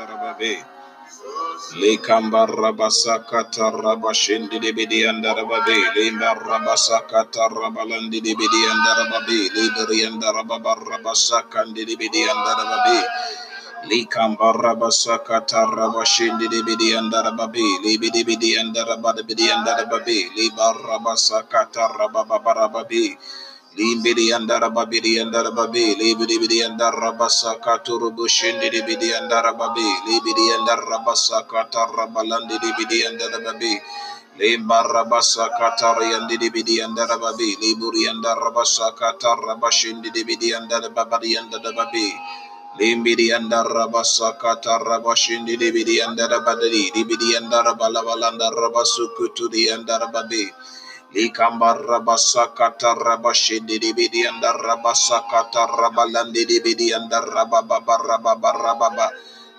Andarababe. Lekamba rabasakata rabashindi dibidi andarababe. Lemba rabasakata rabalandi dibidi andarababe. Liberi andarababa rabasakandi dibidi andarababe. Likamba rabasakata rabashindi dibidi andarababe. Libidi bidi andarabadi andarababe. Liba rabasakata rababarababe. Limbidi andara babidi andara babi, libidi bidi andara basaka turubu shindi bidi andara babi, libidi andara basaka tarabalandi bidi andara babi, limba rabasaka tarayandi bidi andara babi, liburi andara basaka tarabashindi bidi andara babadi andara babi. Limbidi andara basaka tarabashindi bidi andara badari, libidi andara balabalanda rabasuku to the andara babi. Likamba rabasakata rabashindi dibidi and rabasakata rababa rababa.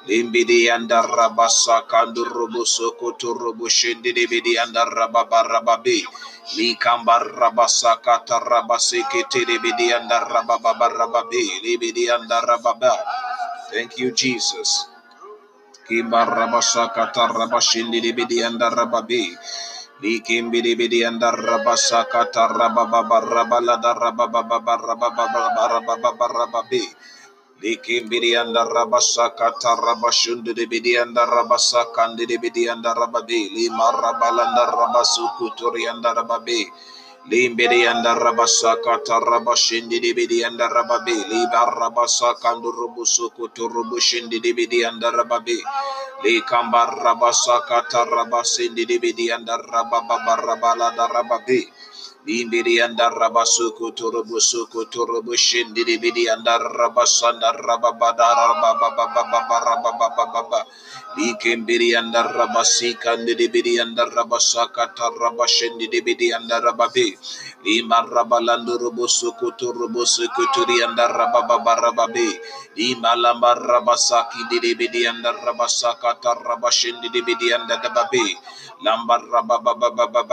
Limbidi and rabasakandu rubusuku to rubushindi dibidi and rabasakata rababi. Libidi and. Thank you, Jesus. Kimba rabasakata rabashindi dibidi and. Likimbidi bidi and rabasaka tarababa rabala darababa rababa rababa rababi. Likimbidi and rabasaka tarabashundu bidi and rabasaka and bidi and turi and rababi. Limbidi and rabasaka tarabashindi bidi and rababi. Liba rabasaka and rubusuku turubushindi bidi and the rababi. Likamba rabasaka tarabasindi dibidi and rabababa da rababi. Limbidi and rabasuku turubusuku turubushindi dibidi and rabasanda rababada rabababa Likimbidi and rabasika and dibidi and rabasaka tarabashindi dibidi and rababi. Lima rabalandu rubusuku turubusuku turi and rabababa rababi. Lima lamba rabasaki dibidi and rabasaka tarabashindi dibidi and dababi. Lamba rabababa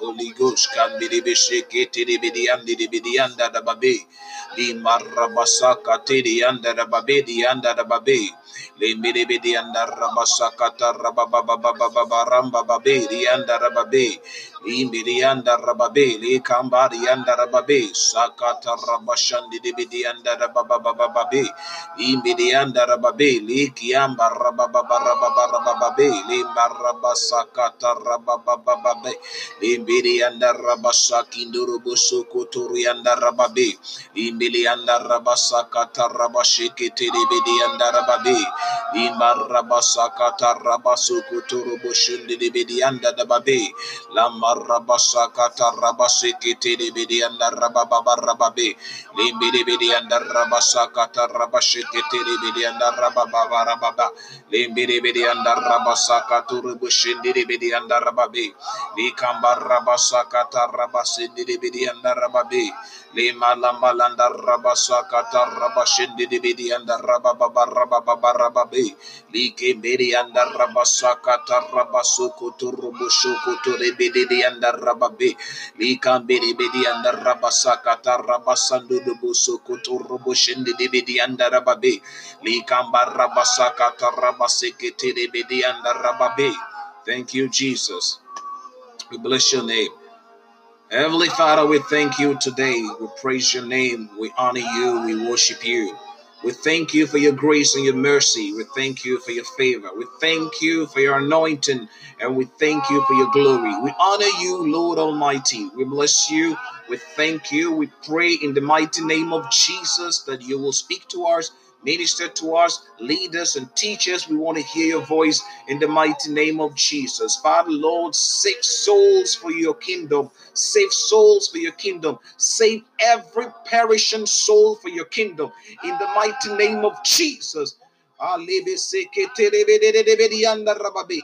Holy Ghost can be dibishiki dibidi and dibidi and dababi. Lima rabasaka tidi and dababi di and dababi. Limbidi and rabasaka tarabababa ramba babi di and dababi. Limbidi and rababi. Likambadi and rababi. Sakata rabashandi dibidi and dababababi. Limbidi and rababi. Likiamba rabababarababababi. Limba rabasakata rababababi. Limbidi and rabasaki ndurubusuku turi and rababi. Limbidi and rabasakata rabashiki tidibidi and rababi. Limba rabasakata rabasuku turubushindi dibidi and dababi. Lamba rabasakata rabasiki tidibidi and rabababarababi. Limbidi bidi and rabasakata rabashiki tidibidi and rabababarababa. Limbidi bidi and rabasakata rubushindi dibidi and rababi. Likamba rabasakata rabasindi dibidi and rababi. Lima lamba landa rabasakata rabashindi dibidi and rabababarabababi. Liki bidi and rabasakata rabasuku turubushuku turibidi and rababi. Lika bidi bidi and rabasakata rabasandu dubusuku turubushindi dibidi and rababi. Likamba rabasakata rabasikiti dibidi and rababi. Thank you, Jesus. We bless your name. Heavenly Father, we thank you today. We praise your name. We honor you. We worship you. We thank you for your grace and your mercy. We thank you for your favor. We thank you for your anointing and we thank you for your glory. We honor you, Lord Almighty. We bless you. We thank you. We pray in the mighty name of Jesus that you will speak to us, minister to us, lead us, and teach us. We want to hear your voice in the mighty name of Jesus. Father, Lord, save souls for your kingdom. Save souls for your kingdom. Save every perishing soul for your kingdom. In the mighty name of Jesus.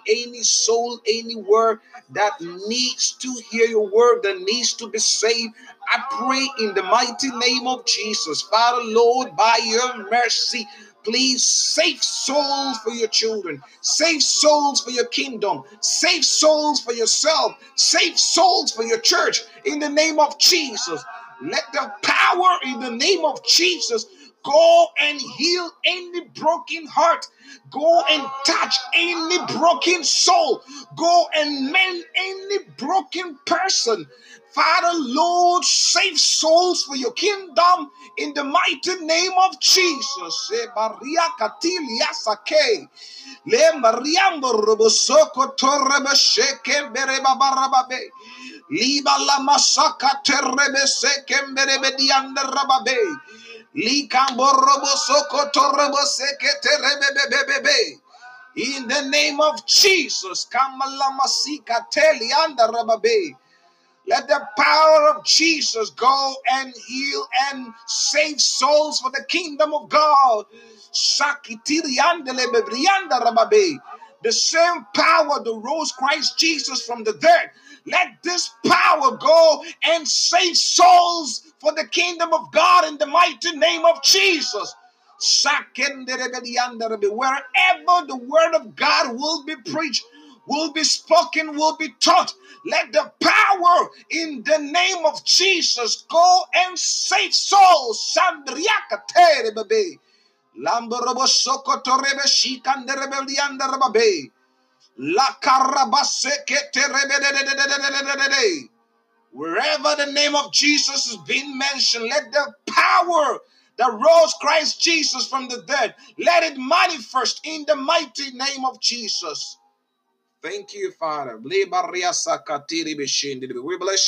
Any soul, anywhere that needs to hear your word, that needs to be saved, I pray in the mighty name of Jesus. Father, Lord, by your mercy, Please save souls for your children, save souls for your kingdom, save souls for yourself, save souls for your church in the name of Jesus. Let the power in the name of Jesus Go and heal any broken heart. Go and touch any broken soul. Go and mend any broken person. Father, Lord, save souls for your kingdom in the mighty name of Jesus. Eh, Berebabarababe. Liba la masaka dianda rababe. In the name of Jesus. Let the power of Jesus go and heal and save souls for the kingdom of God. The same power that rose Christ Jesus from the dead. Let this power go and save souls for the kingdom of God in the mighty name of Jesus. Wherever the word of God will be preached, will be spoken, will be taught. Let the power in the name of Jesus go and save souls. Lamborobo sokotorebe shikanderebe lianderebe. Wherever the name of Jesus is being mentioned, let the power that rose Christ Jesus from the dead, let it manifest in the mighty name of Jesus. Thank you, Father. We bless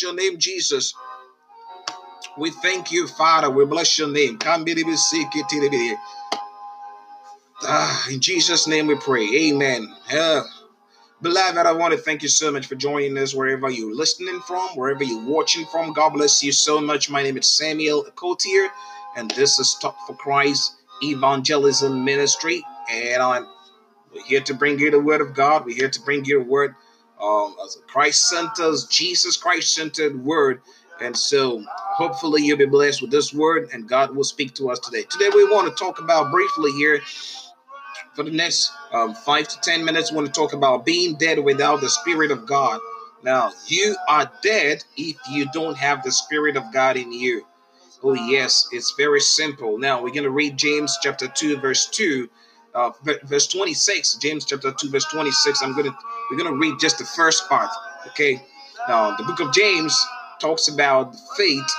your name, Jesus. We thank you, Father. We bless your name. Ah, in Jesus' name we pray. Amen. Yeah. Beloved, I want to thank you so much for joining us wherever you're listening from, wherever you're watching from. God bless you so much. My name is Samuel Akotia, and this is Talk for Christ Evangelism Ministry. And I'm here to bring you the Word of God. We're here to bring you a word um, as a Christ centered, Jesus Christ centered word. And so, hopefully, you'll be blessed with this word, and God will speak to us today. Today, we want to talk about briefly here for the next um, five to ten minutes, we want to talk about being dead without the Spirit of God. Now, you are dead if you don't have the Spirit of God in you. Oh, yes, it's very simple. Now, we're going to read James chapter 2, verse 2, uh, verse 26. James chapter 2, verse 26. I'm to, we're going to read just the first part. Okay. Now, the book of James talks about faith,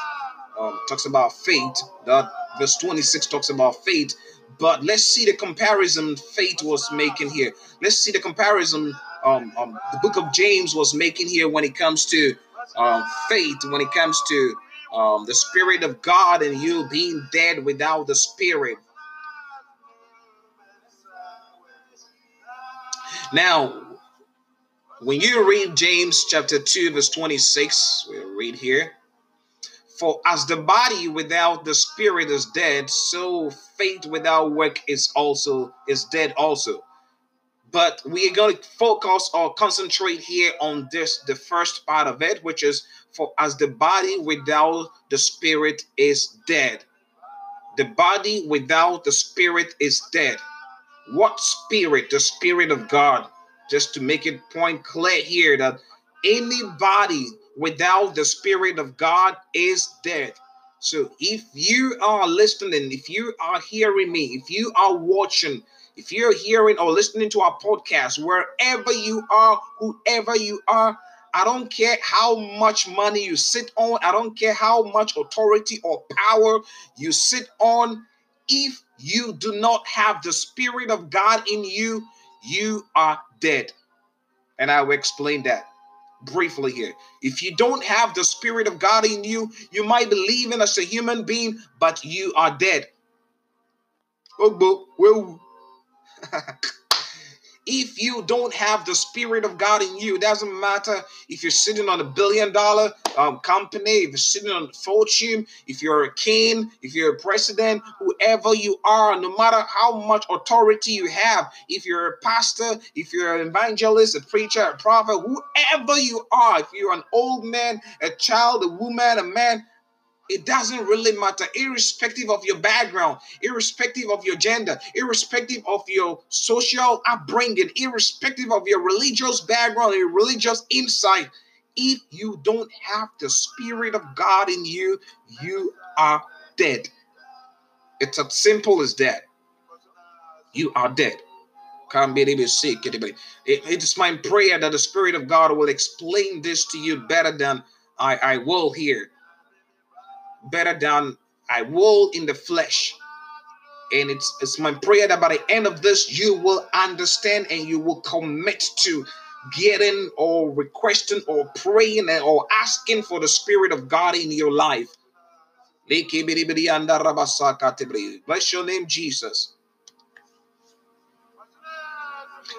um, talks about faith. that verse 26 talks about faith but let's see the comparison faith was making here. Let's see the comparison um, um, the book of James was making here when it comes to um, faith, when it comes to um, the Spirit of God and you being dead without the Spirit. Now, when you read James chapter 2, verse 26, we'll read here. For as the body without the spirit is dead, so faith without work is also is dead also. But we are going to focus or concentrate here on this, the first part of it, which is for as the body without the spirit is dead. The body without the spirit is dead. What spirit? The spirit of God. Just to make it point clear here that anybody without the Spirit of God is dead. So if you are listening, if you are hearing me, if you are watching, if you're hearing or listening to our podcast, wherever you are, whoever you are, I don't care how much money you sit on, I don't care how much authority or power you sit on. If you do not have the Spirit of God in you, you are dead. And I will explain that briefly here. If you don't have the Spirit of God in you, you might believe in as a human being, but you are dead. Oh, if you don't have the spirit of God in you, it doesn't matter if you're sitting on a billion dollar um, company, if you're sitting on fortune, if you're a king, if you're a president, whoever you are, no matter how much authority you have, if you're a pastor, if you're an evangelist, a preacher, a prophet, whoever you are, if you're an old man, a child, a woman, a man, it doesn't really matter, irrespective of your background, irrespective of your gender, irrespective of your social upbringing, irrespective of your religious background, your religious insight. If you don't have the Spirit of God in you, you are dead. It's as simple as that. You are dead. Can't be able to see anybody. It is my prayer that the Spirit of God will explain this to you better than I, I will here. Better than I will in the flesh. And it's it's my prayer that by the end of this, you will understand and you will commit to getting or requesting or praying or asking for the Spirit of God in your life. Bless your name, Jesus.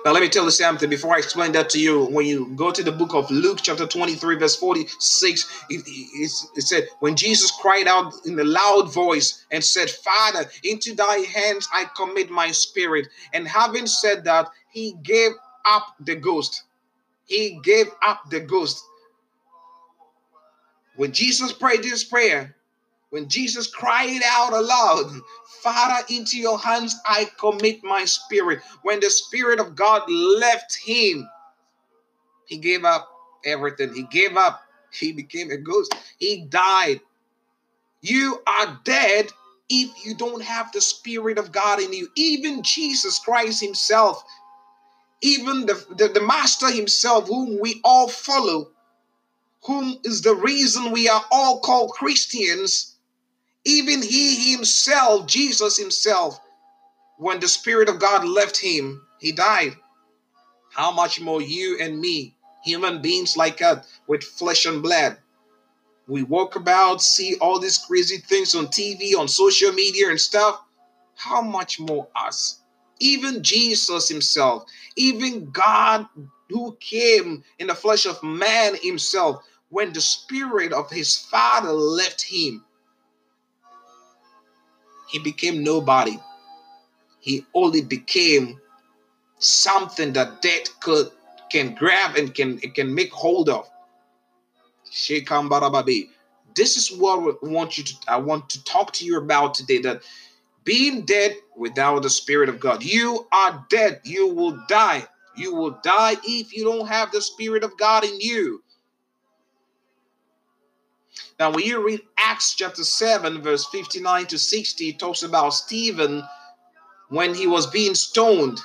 Now, let me tell you something before I explain that to you. When you go to the book of Luke, chapter 23, verse 46, it, it, it said, When Jesus cried out in a loud voice and said, Father, into thy hands I commit my spirit. And having said that, he gave up the ghost. He gave up the ghost. When Jesus prayed this prayer, when Jesus cried out aloud, Father, into your hands I commit my spirit. When the Spirit of God left him, he gave up everything. He gave up. He became a ghost. He died. You are dead if you don't have the Spirit of God in you. Even Jesus Christ Himself, even the, the, the Master Himself, whom we all follow, whom is the reason we are all called Christians even he himself, Jesus himself, when the Spirit of God left him, he died. How much more you and me, human beings like us, with flesh and blood? We walk about, see all these crazy things on TV, on social media, and stuff. How much more us? Even Jesus himself, even God who came in the flesh of man himself, when the spirit of his father left him, he became nobody. He only became something that death could can grab and can can make hold of. This is what I want you to I want to talk to you about today. That being dead without the Spirit of God. You are dead. You will die. You will die if you don't have the Spirit of God in you. Now, when you read Acts chapter 7, verse 59 to 60, it talks about Stephen when he was being stoned.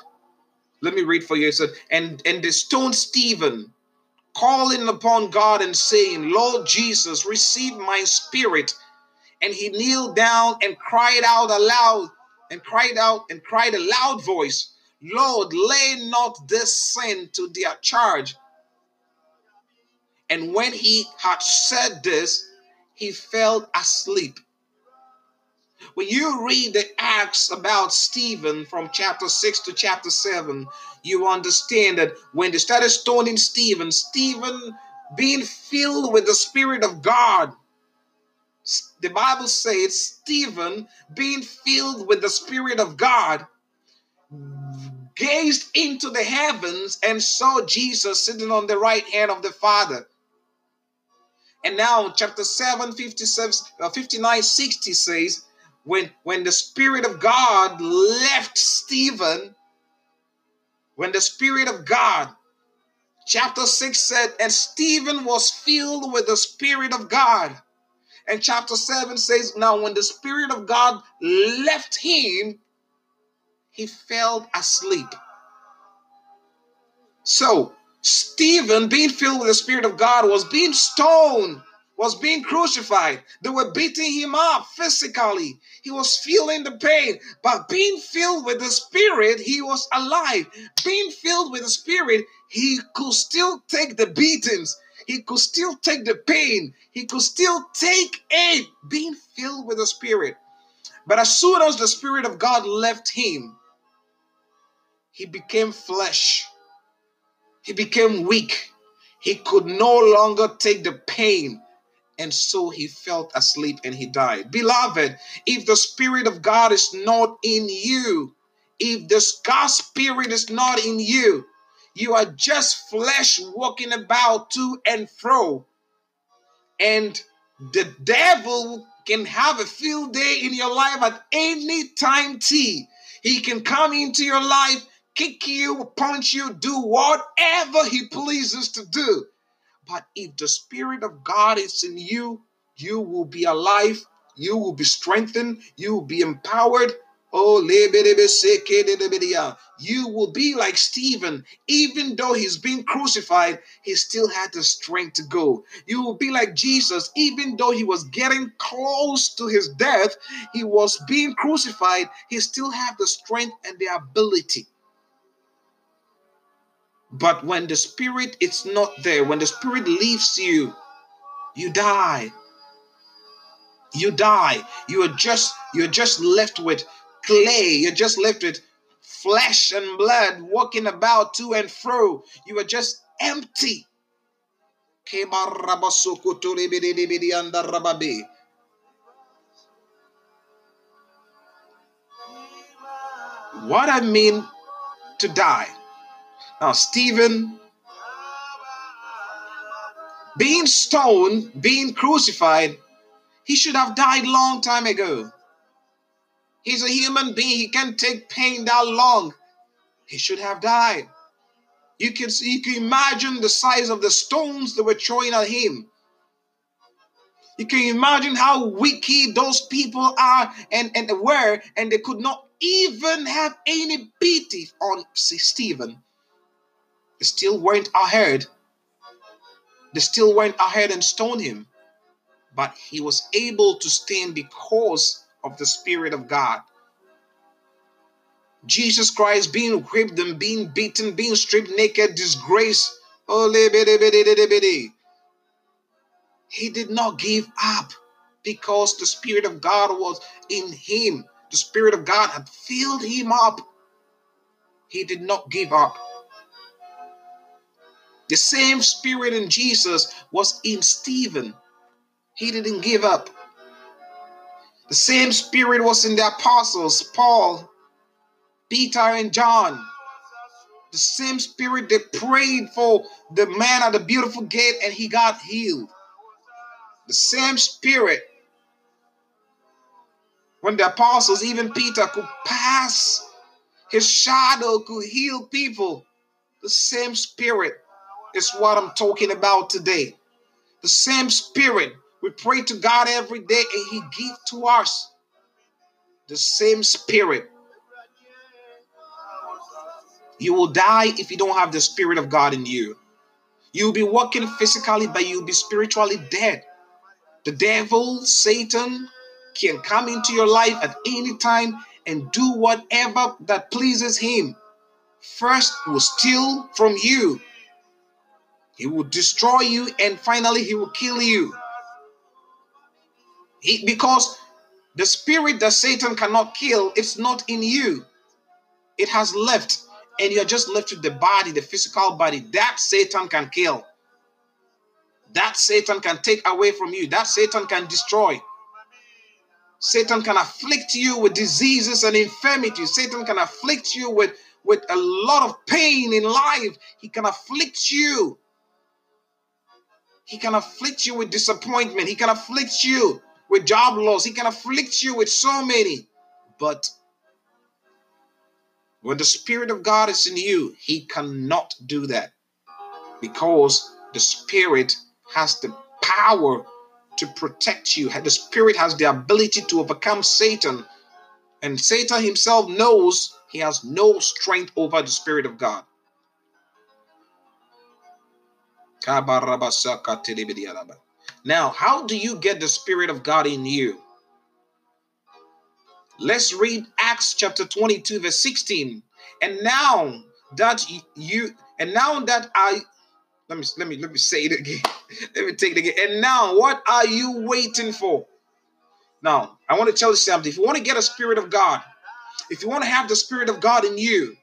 Let me read for you. It said, and, and they stoned Stephen, calling upon God and saying, Lord Jesus, receive my spirit. And he kneeled down and cried out aloud, and cried out and cried a loud voice, Lord, lay not this sin to their charge. And when he had said this, he fell asleep. When you read the Acts about Stephen from chapter 6 to chapter 7, you understand that when they started stoning Stephen, Stephen being filled with the Spirit of God, the Bible says Stephen being filled with the Spirit of God gazed into the heavens and saw Jesus sitting on the right hand of the Father. And now chapter 7, 57, uh, 59, 60 says, when, when the Spirit of God left Stephen, when the Spirit of God, chapter 6 said, and Stephen was filled with the Spirit of God. And chapter 7 says, now when the Spirit of God left him, he fell asleep. So Stephen, being filled with the Spirit of God, was being stoned, was being crucified. They were beating him up physically. He was feeling the pain, but being filled with the Spirit, he was alive. Being filled with the Spirit, he could still take the beatings. He could still take the pain. He could still take it, being filled with the Spirit. But as soon as the Spirit of God left him, he became flesh he became weak. He could no longer take the pain. And so he fell asleep and he died. Beloved, if the Spirit of God is not in you, if the God's Spirit is not in you, you are just flesh walking about to and fro. And the devil can have a field day in your life at any time T. He can come into your life kick you, punch you, do whatever he pleases to do. But if the Spirit of God is in you, you will be alive You will be strengthened. You will be empowered. Oh, you will be like Stephen. Even though he's been crucified, he still had the strength to go. You will be like Jesus. Even though he was getting close to his death, he was being crucified, he still had the strength and the ability. But when the spirit is not there, when the spirit leaves you, you die. You die. You are just you're just left with clay. You're just left with flesh and blood walking about to and fro. You are just empty. What I mean to die. Now, Stephen, being stoned, being crucified, he should have died long time ago. He's a human being. He can't take pain that long. He should have died. You can see, you can imagine the size of the stones that were throwing at him. You can imagine how wicked those people are and, and were, and they could not even have any pity on Stephen. They still went ahead. They still went ahead and stoned him. But he was able to stand because of the Spirit of God. Jesus Christ being whipped and being beaten, being stripped naked, baby oh, biddi. He did not give up because the Spirit of God was in him. The Spirit of God had filled him up. He did not give up. The same Spirit in Jesus was in Stephen. He didn't give up. The same spirit was in the apostles, Paul, Peter, and John. The same spirit that prayed for the man at the beautiful gate and he got healed. The same spirit when the apostles, even Peter, could pass his shadow, could heal people. The same spirit is what I'm talking about today. The same spirit we pray to God every day and He gives to us the same spirit. You will die if you don't have the spirit of God in you. You'll be walking physically, but you'll be spiritually dead. The devil, Satan, can come into your life at any time and do whatever that pleases him. First, will steal from you. He will destroy you and finally he will kill you. He, because the spirit that Satan cannot kill, it's not in you. It has left, and you're just left with the body, the physical body. That Satan can kill. That Satan can take away from you. That Satan can destroy. Satan can afflict you with diseases and infirmities. Satan can afflict you with, with a lot of pain in life. He can afflict you. He can afflict you with disappointment. He can afflict you with job loss. He can afflict you with so many. But when the Spirit of God is in you, He cannot do that because the Spirit has the power to protect you. The Spirit has the ability to overcome Satan. And Satan himself knows he has no strength over the Spirit of God. Now, how do you get the Spirit of God in you? Let's read Acts chapter 22, verse 16. And now that you, and now that I, let me let me let me say it again. let me take it again. And now, what are you waiting for? Now, I want to tell you something. If you want to get a spirit of God, if you want to have the spirit of God in you,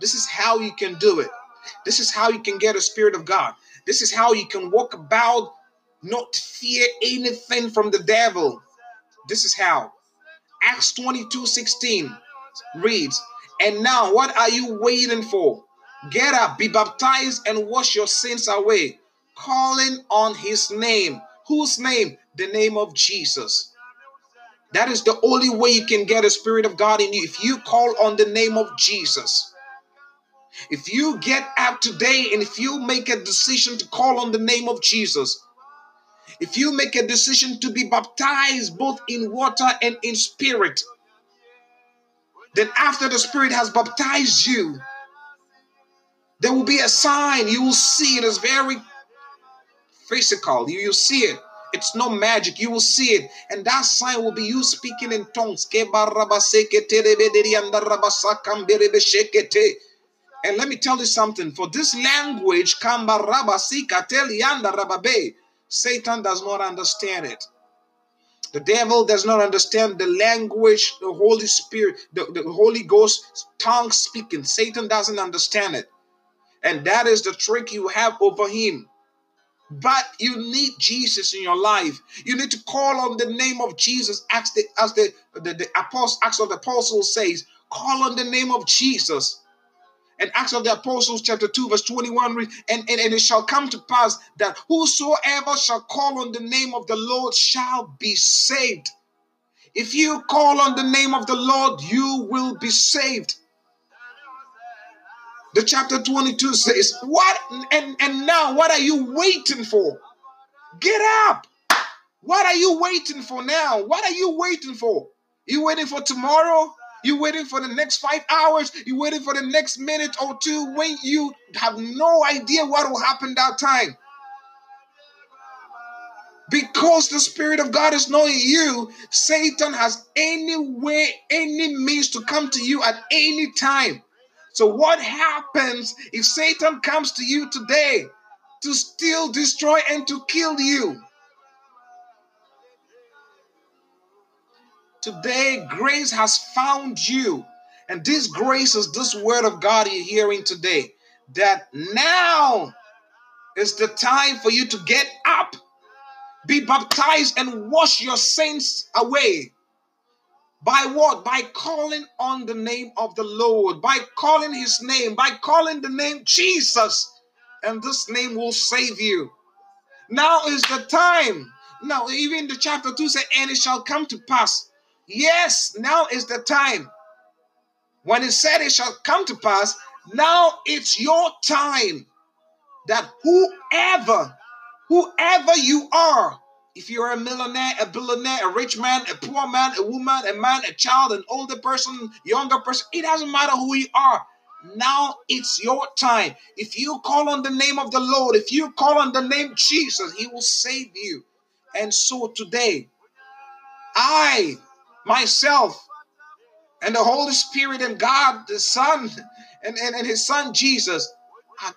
this is how you can do it. This is how you can get a spirit of God. This is how you can walk about not fear anything from the devil. This is how. Acts 22 16 reads, And now what are you waiting for? Get up, be baptized, and wash your sins away, calling on his name. Whose name? The name of Jesus. That is the only way you can get a spirit of God in you. If you call on the name of Jesus. If you get out today and if you make a decision to call on the name of Jesus, if you make a decision to be baptized both in water and in spirit, then after the Spirit has baptized you, there will be a sign. You will see it is very physical. You will see it. It's no magic. You will see it. And that sign will be you speaking in tongues. And let me tell you something. For this language, Satan does not understand it. The devil does not understand the language, the Holy Spirit, the, the Holy Ghost tongue speaking. Satan doesn't understand it. And that is the trick you have over him. But you need Jesus in your life. You need to call on the name of Jesus, as the as the, the, the apostle Acts of the Apostles says, call on the name of Jesus. And Acts of the Apostles, chapter 2, verse 21, and, and, and it shall come to pass that whosoever shall call on the name of the Lord shall be saved. If you call on the name of the Lord, you will be saved. The chapter 22 says, What and, and now what are you waiting for? Get up. What are you waiting for now? What are you waiting for? You waiting for tomorrow? You waiting for the next five hours? You waiting for the next minute or two when you have no idea what will happen that time? Because the Spirit of God is knowing you, Satan has any way, any means to come to you at any time. So, what happens if Satan comes to you today to steal, destroy, and to kill you? Today, grace has found you. And this grace is this word of God you're hearing today. That now is the time for you to get up, be baptized, and wash your sins away. By what? By calling on the name of the Lord, by calling his name, by calling the name Jesus. And this name will save you. Now is the time. Now, even the chapter 2 said, and it shall come to pass Yes, now is the time. When he said it shall come to pass, now it's your time that whoever, whoever you are, if you're a millionaire, a billionaire, a rich man, a poor man, a woman, a man, a child, an older person, younger person, it doesn't matter who you are. Now it's your time. If you call on the name of the Lord, if you call on the name Jesus, He will save you. And so today, I myself, and the Holy Spirit and God, the Son, and, and, and His Son Jesus. I,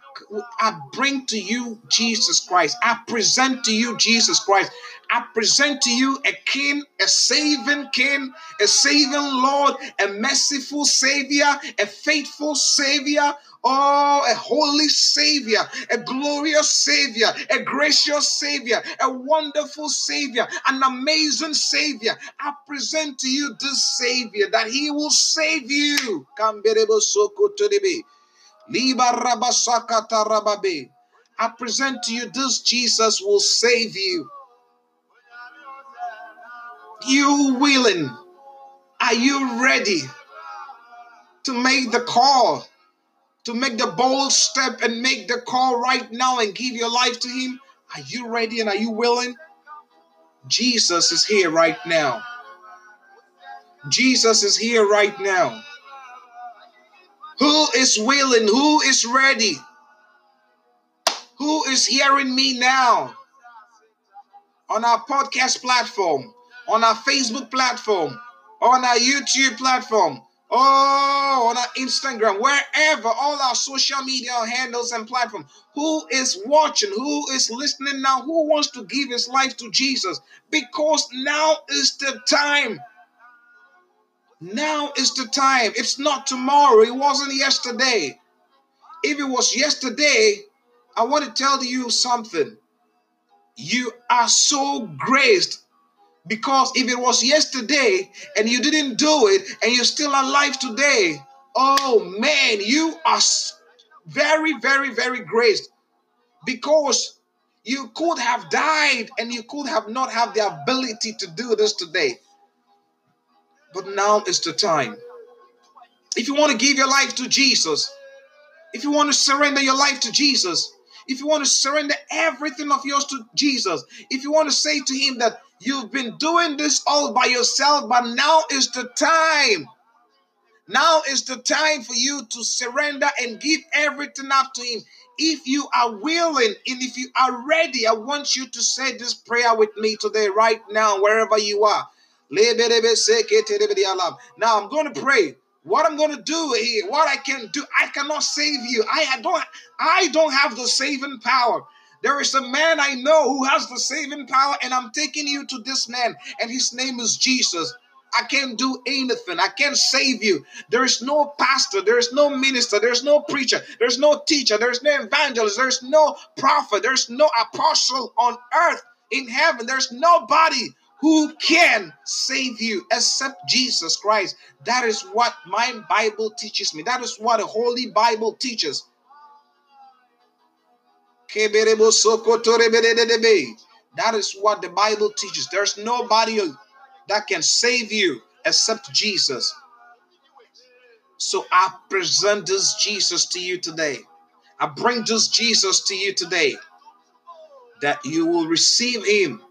I bring to you Jesus Christ. I present to you Jesus Christ. I present to you a king, a saving king, a saving Lord, a merciful Savior, a faithful Savior, Oh, a holy Savior, a glorious Savior, a gracious Savior, a wonderful Savior, an amazing Savior. I present to you this Savior that He will save you. I present to you this Jesus will save you. You willing? Are you ready to make the call? to make the bold step and make the call right now and give your life to Him? Are you ready and are you willing? Jesus is here right now. Jesus is here right now. Who is willing? Who is ready? Who is hearing me now? On our podcast platform, on our Facebook platform, on our YouTube platform, Oh, on our Instagram, wherever, all our social media handles and platforms. Who is watching? Who is listening now? Who wants to give his life to Jesus? Because now is the time. Now is the time. It's not tomorrow. It wasn't yesterday. If it was yesterday, I want to tell you something. You are so graced because if it was yesterday and you didn't do it and you're still alive today, oh man, you are very, very, very graced because you could have died and you could have not have the ability to do this today. But now is the time. If you want to give your life to Jesus, if you want to surrender your life to Jesus, if you want to surrender everything of yours to Jesus, if you want to say to Him that you've been doing this all by yourself, but now is the time. Now is the time for you to surrender and give everything up to Him. If you are willing and if you are ready, I want you to say this prayer with me today, right now, wherever you are. Now I'm going to pray. What I'm going to do here, what I can do, I cannot save you. I, don't I don't have the saving power. There is a man I know who has the saving power, and I'm taking you to this man, and his name is Jesus. I can't do anything. I can't save you. There is no pastor, there is no minister, there's no preacher, there's no teacher, there's no evangelist, there's no prophet, there's no apostle on earth, in heaven. There's nobody who can save you except Jesus Christ. That is what my Bible teaches me. That is what the Holy Bible teaches. That is what the Bible teaches. There's nobody that can save you except Jesus. So I present this Jesus to you today. I bring this Jesus to you today that you will receive him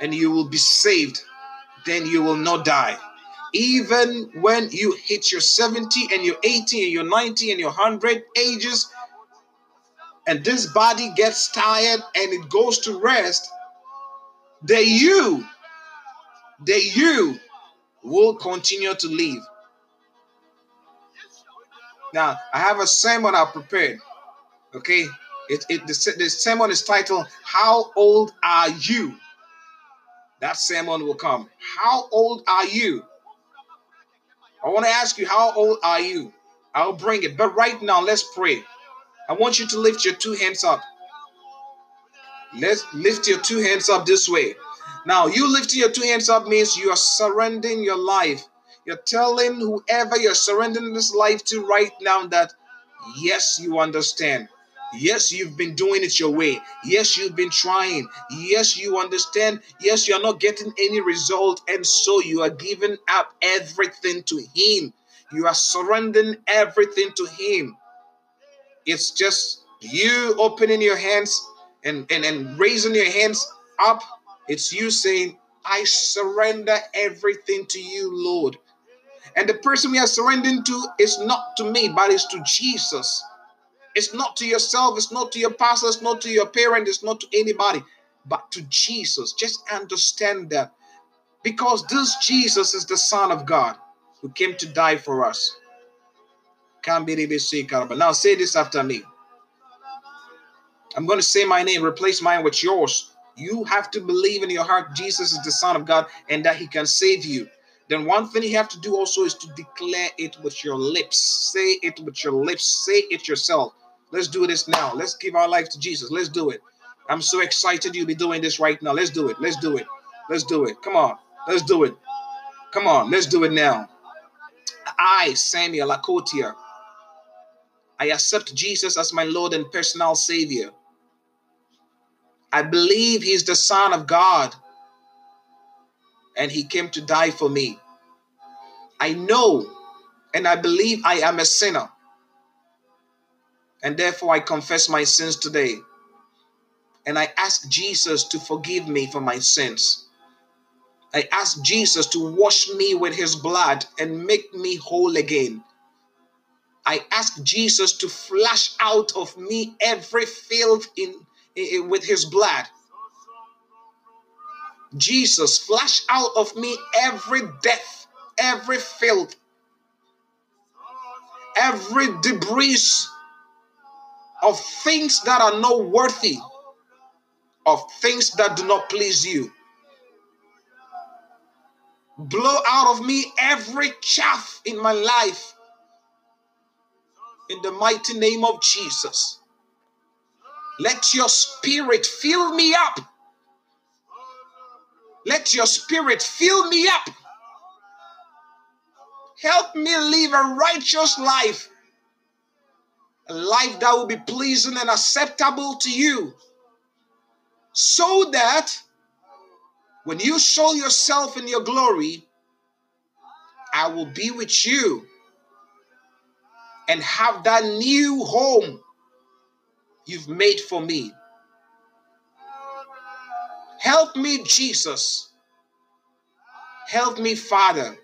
and you will be saved, then you will not die. Even when you hit your 70 and your 80 and your 90 and your 100 ages, and this body gets tired and it goes to rest, then you, then you will continue to live. Now, I have a sermon I prepared. Okay, it, it the, the sermon is titled "How Old Are You?" That sermon will come. How old are you? I want to ask you, how old are you? I'll bring it. But right now, let's pray. I want you to lift your two hands up. Let's lift your two hands up this way. Now, you lifting your two hands up means you are surrendering your life. You're telling whoever you're surrendering this life to right now that, yes, you understand. Yes, you've been doing it your way. Yes, you've been trying. Yes, you understand. Yes, you're not getting any result. And so you are giving up everything to Him. You are surrendering everything to Him. It's just you opening your hands and, and, and raising your hands up. It's you saying, I surrender everything to you, Lord. And the person we are surrendering to is not to me, but it's to Jesus. It's not to yourself, it's not to your pastor, it's not to your parent, it's not to anybody, but to Jesus. Just understand that. Because this Jesus is the Son of God who came to die for us. Now say this after me. I'm going to say my name, replace mine with yours. You have to believe in your heart Jesus is the Son of God and that He can save you. Then one thing you have to do also is to declare it with your lips. Say it with your lips. Say it yourself. Let's do this now. Let's give our life to Jesus. Let's do it. I'm so excited you'll be doing this right now. Let's do it. Let's do it. Let's do it. Come on. Let's do it. Come on. Let's do it now. I, Samuel Akotia, I accept Jesus as my Lord and personal Savior. I believe He's the Son of God and He came to die for me. I know and I believe I am a sinner. And therefore, I confess my sins today. And I ask Jesus to forgive me for my sins. I ask Jesus to wash me with his blood and make me whole again. I ask Jesus to flush out of me every filth in, in, with his blood. Jesus, flush out of me every death, every filth, every debris of things that are not worthy, of things that do not please you. Blow out of me every chaff in my life in the mighty name of Jesus. Let your spirit fill me up. Let your spirit fill me up. Help me live a righteous life a life that will be pleasing and acceptable to you, so that when you show yourself in your glory, I will be with you and have that new home you've made for me. Help me, Jesus. Help me, Father.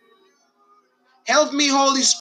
Help me, Holy Spirit.